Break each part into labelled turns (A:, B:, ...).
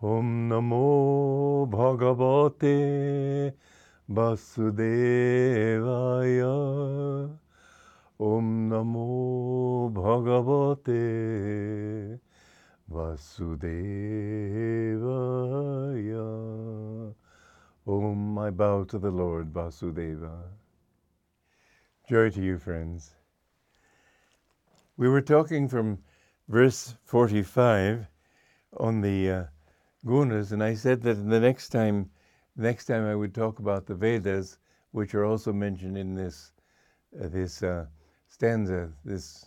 A: Om Namo Bhagavate Vasudevaya. Om Namo Bhagavate Vasudevaya. Om, I bow to the Lord Vasudeva. Joy to you, friends. We were talking from verse 45 on the uh, gunas, and I said that the next time, next time I would talk about the Vedas, which are also mentioned in this uh, this uh, stanza, this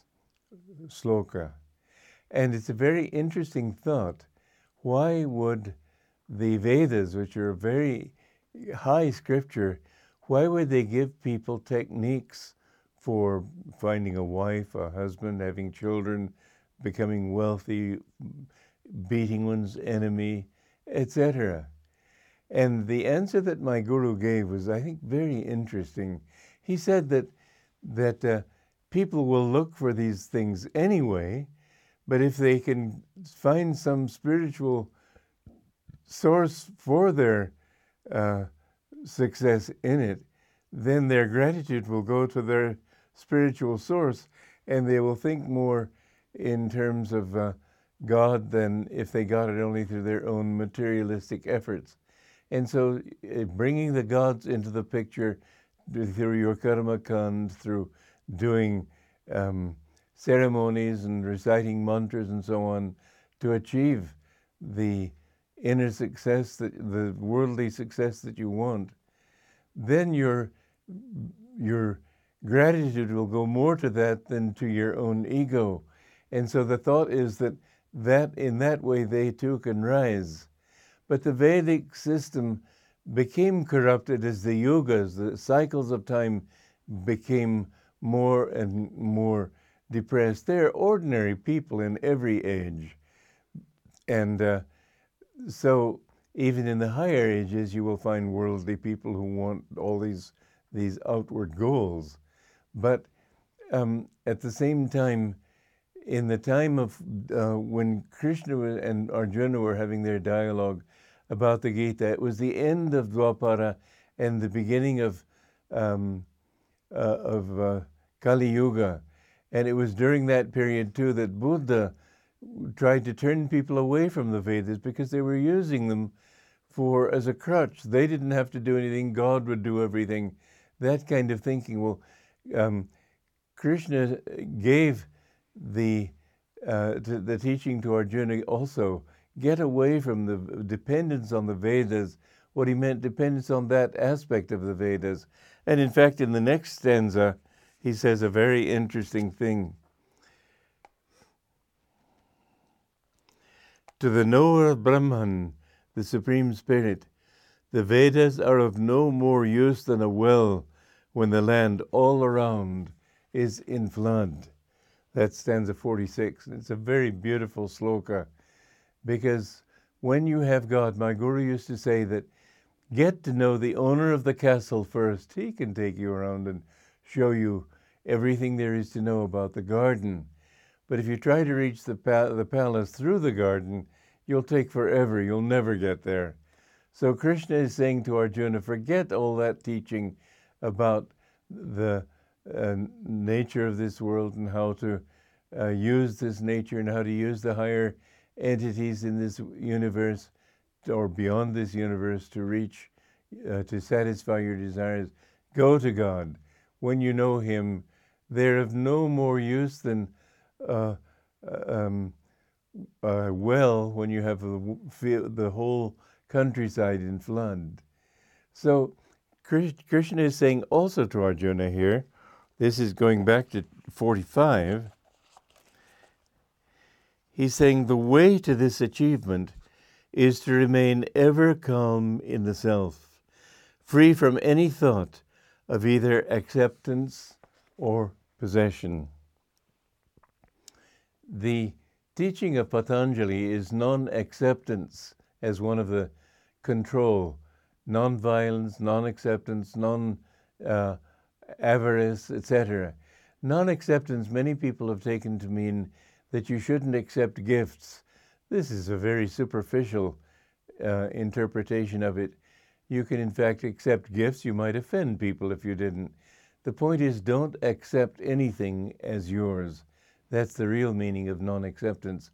A: sloka. And it's a very interesting thought. Why would the Vedas, which are a very high scripture, why would they give people techniques for finding a wife, a husband, having children, becoming wealthy, beating one's enemy, etc.? And the answer that my guru gave was, I think, very interesting. He said that that uh, people will look for these things anyway, but if they can find some spiritual source for their uh, success in it, then their gratitude will go to their spiritual source and they will think more in terms of uh, God than if they got it only through their own materialistic efforts. And so uh, bringing the gods into the picture through your karma kand, through doing um, ceremonies and reciting mantras and so on to achieve the inner success, that, the worldly success that you want, then your, your gratitude will go more to that than to your own ego. And so the thought is that, that in that way they too can rise. But the Vedic system became corrupted as the yugas, the cycles of time became more and more depressed. They're ordinary people in every age. And uh, so even in the higher ages, you will find worldly people who want all these, these outward goals. But um, at the same time, in the time of uh, when Krishna and Arjuna were having their dialogue about the Gita, it was the end of Dwapara and the beginning of um, uh, of uh, Kali Yuga, and it was during that period too that Buddha tried to turn people away from the Vedas because they were using them for as a crutch. They didn't have to do anything; God would do everything. That kind of thinking. Well, um, Krishna gave the uh, the teaching to Arjuna also get away from the dependence on the Vedas. What he meant dependence on that aspect of the Vedas. And in fact, in the next stanza, he says a very interesting thing. To the knower of Brahman, the Supreme Spirit, the Vedas are of no more use than a well when the land all around is in flood. That stanza 46. It's a very beautiful sloka because when you have God, my guru used to say that get to know the owner of the castle first. He can take you around and show you everything there is to know about the garden. But if you try to reach the, the palace through the garden, you'll take forever. You'll never get there. So Krishna is saying to Arjuna, forget all that teaching about the nature of this world and how to uh, use this nature and how to use the higher entities in this universe or beyond this universe to reach, uh, to satisfy your desires. Go to God. When you know Him, they're of no more use than uh, um, uh, well when you have the whole countryside in flood. So Krishna is saying also to Arjuna here, this is going back to 45. He's saying the way to this achievement is to remain ever calm in the self, free from any thought of either acceptance or possession. The teaching of Patanjali is non acceptance as one of the control non-violence, non-acceptance, uh, non-avarice, etc. Non-acceptance, many people have taken to mean that you shouldn't accept gifts. This is a very superficial uh, interpretation of it. You can, in fact, accept gifts. You might offend people if you didn't. The point is, don't accept anything as yours. That's the real meaning of non acceptance.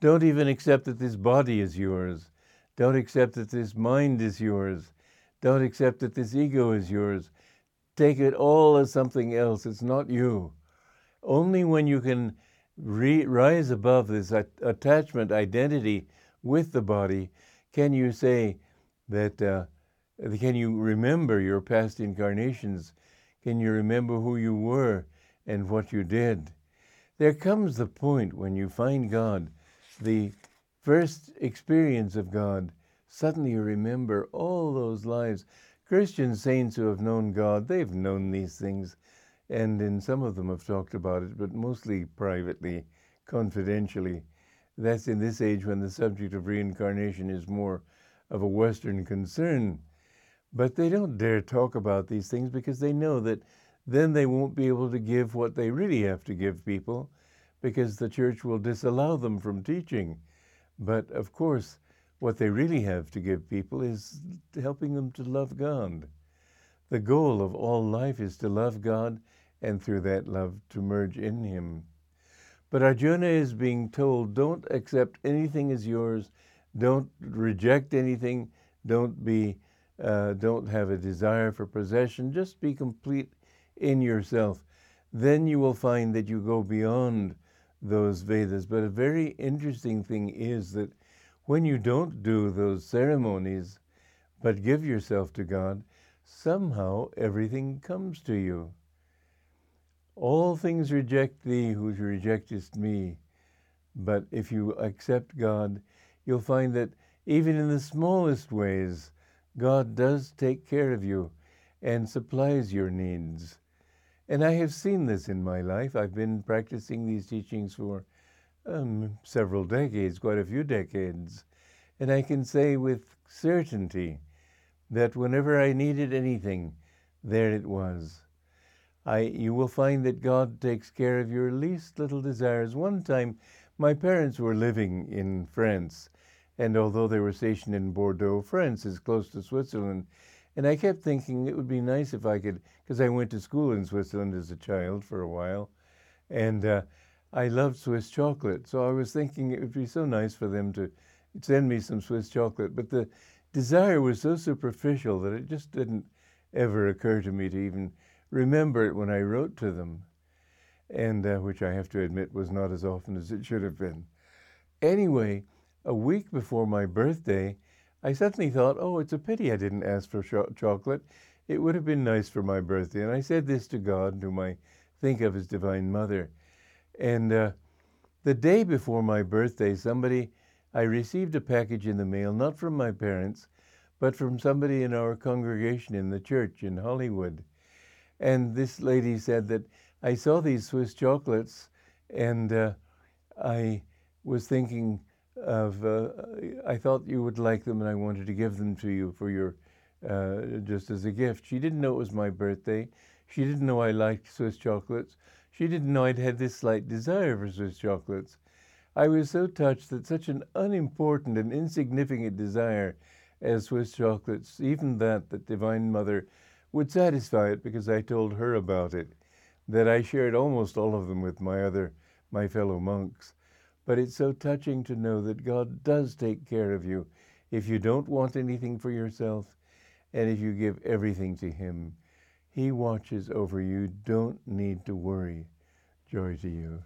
A: Don't even accept that this body is yours. Don't accept that this mind is yours. Don't accept that this ego is yours. Take it all as something else. It's not you. Only when you can re- rise above this attachment identity with the body can you say that, uh, can you remember your past incarnations? Can you remember who you were and what you did? There comes the point when you find God, the first experience of God, suddenly you remember all those lives. Christian saints who have known God, they've known these things, and in some of them have talked about it, but mostly privately, confidentially. That's in this age when the subject of reincarnation is more of a Western concern. But they don't dare talk about these things because they know that then they won't be able to give what they really have to give people because the church will disallow them from teaching. But of course, what they really have to give people is helping them to love God. The goal of all life is to love God and through that love to merge in Him. But Arjuna is being told don't accept anything as yours, don't reject anything, don't be uh, don't have a desire for possession, just be complete in yourself. Then you will find that you go beyond those Vedas. But a very interesting thing is that when you don't do those ceremonies, but give yourself to God, somehow everything comes to you. All things reject thee who rejectest me. But if you accept God, you'll find that even in the smallest ways, God does take care of you and supplies your needs. And I have seen this in my life. I've been practicing these teachings for um, several decades, quite a few decades. And I can say with certainty that whenever I needed anything, there it was. I, you will find that God takes care of your least little desires. One time, my parents were living in France, and although they were stationed in Bordeaux, France is close to Switzerland, and I kept thinking it would be nice if I could, because I went to school in Switzerland as a child for a while, and uh, I loved Swiss chocolate. So I was thinking it would be so nice for them to send me some Swiss chocolate. But the desire was so superficial that it just didn't ever occur to me to even remember it when I wrote to them, and uh, which I have to admit was not as often as it should have been. Anyway, a week before my birthday, I suddenly thought, oh, it's a pity I didn't ask for chocolate. It would have been nice for my birthday. And I said this to God, whom I think of as Divine Mother. And uh, the day before my birthday, somebody, I received a package in the mail, not from my parents, but from somebody in our congregation in the church in Hollywood. And this lady said that I saw these Swiss chocolates and uh, I was thinking, of uh, I thought you would like them and I wanted to give them to you for your uh, just as a gift. She didn't know it was my birthday. She didn't know I liked Swiss chocolates. She didn't know I'd had this slight desire for Swiss chocolates. I was so touched that such an unimportant and insignificant desire as Swiss chocolates, even that, that Divine Mother would satisfy it because I told her about it, that I shared almost all of them with my other, my fellow monks. But it's so touching to know that God does take care of you if you don't want anything for yourself and if you give everything to Him. He watches over you. Don't need to worry. Joy to you.